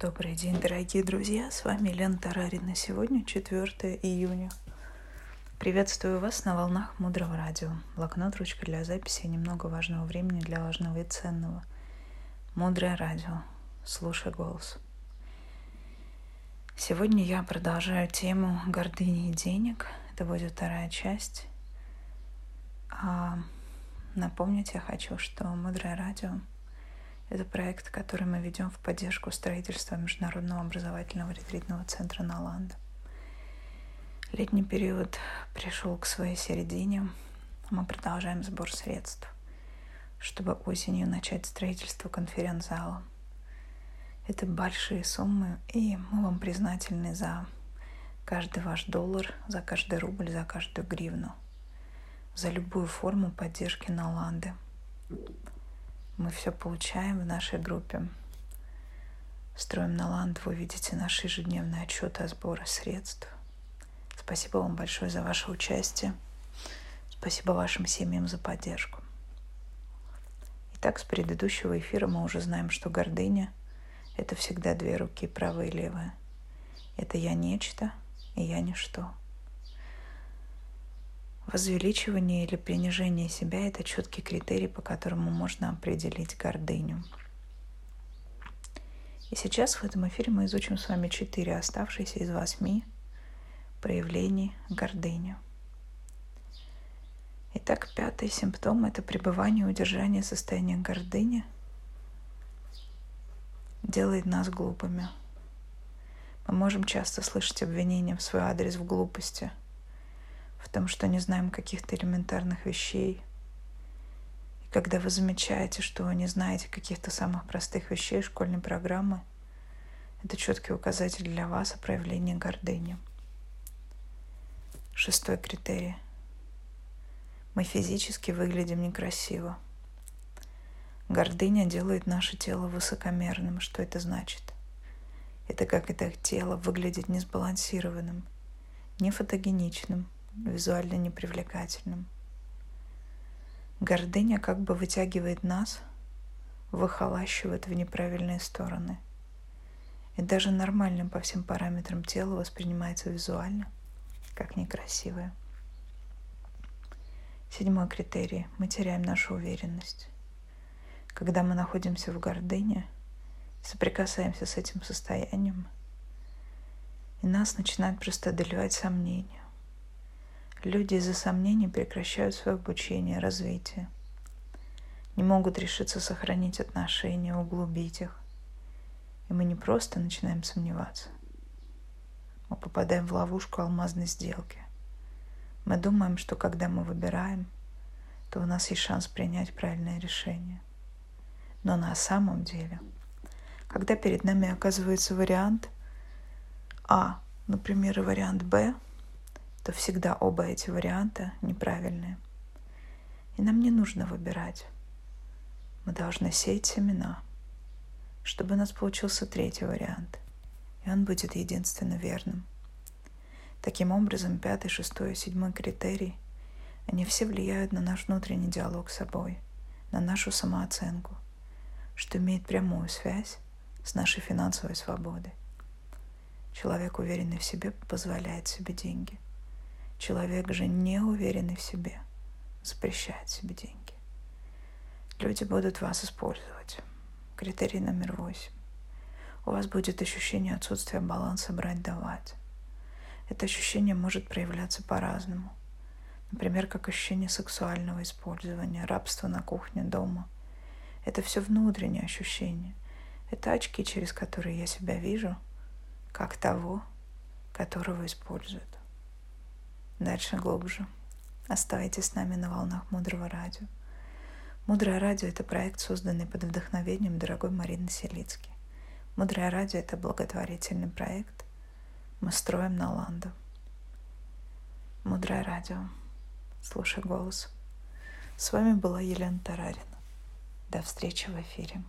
Добрый день, дорогие друзья! С вами Лена Тарарина. Сегодня 4 июня. Приветствую вас на волнах Мудрого Радио. Блокнот, ручка для записи и немного важного времени для важного и ценного. Мудрое Радио. Слушай голос. Сегодня я продолжаю тему гордыни и денег. Это будет вторая часть. А напомнить я хочу, что Мудрое Радио — это проект, который мы ведем в поддержку строительства Международного образовательного ретритного центра Наланда. Летний период пришел к своей середине. Мы продолжаем сбор средств, чтобы осенью начать строительство конференц-зала. Это большие суммы, и мы вам признательны за каждый ваш доллар, за каждый рубль, за каждую гривну, за любую форму поддержки Наланды мы все получаем в нашей группе. Строим на ланд, вы видите наши ежедневные отчеты о сборе средств. Спасибо вам большое за ваше участие. Спасибо вашим семьям за поддержку. Итак, с предыдущего эфира мы уже знаем, что гордыня – это всегда две руки, правая и левая. Это я нечто, и я ничто. Возвеличивание или принижение себя – это четкий критерий, по которому можно определить гордыню. И сейчас в этом эфире мы изучим с вами четыре оставшиеся из восьми проявлений гордыни. Итак, пятый симптом – это пребывание и удержание состояния гордыни делает нас глупыми. Мы можем часто слышать обвинения в свой адрес в глупости – в том, что не знаем каких-то элементарных вещей. И когда вы замечаете, что вы не знаете каких-то самых простых вещей школьной программы, это четкий указатель для вас о проявлении гордыни. Шестой критерий. Мы физически выглядим некрасиво. Гордыня делает наше тело высокомерным. Что это значит? Это как это тело выглядит несбалансированным, нефотогеничным – визуально непривлекательным. Гордыня как бы вытягивает нас, выхолащивает в неправильные стороны. И даже нормальным по всем параметрам тела воспринимается визуально, как некрасивое. Седьмой критерий. Мы теряем нашу уверенность. Когда мы находимся в гордыне, соприкасаемся с этим состоянием, и нас начинает просто одолевать сомнения. Люди из-за сомнений прекращают свое обучение, развитие. Не могут решиться сохранить отношения, углубить их. И мы не просто начинаем сомневаться. Мы попадаем в ловушку алмазной сделки. Мы думаем, что когда мы выбираем, то у нас есть шанс принять правильное решение. Но на самом деле, когда перед нами оказывается вариант А, например, и вариант Б – то всегда оба эти варианта неправильные. И нам не нужно выбирать. Мы должны сеять семена, чтобы у нас получился третий вариант. И он будет единственно верным. Таким образом, пятый, шестой и седьмой критерий, они все влияют на наш внутренний диалог с собой, на нашу самооценку, что имеет прямую связь с нашей финансовой свободой. Человек, уверенный в себе, позволяет себе деньги – Человек же не уверенный в себе запрещает себе деньги. Люди будут вас использовать. Критерий номер восемь. У вас будет ощущение отсутствия баланса брать-давать. Это ощущение может проявляться по-разному. Например, как ощущение сексуального использования, рабства на кухне дома. Это все внутренние ощущения. Это очки, через которые я себя вижу, как того, которого используют. Дальше глубже. Оставайтесь с нами на волнах Мудрого Радио. Мудрое Радио – это проект, созданный под вдохновением дорогой Марины Селицки. Мудрое Радио – это благотворительный проект. Мы строим на Ланду. Мудрое Радио. Слушай голос. С вами была Елена Тарарина. До встречи в эфире.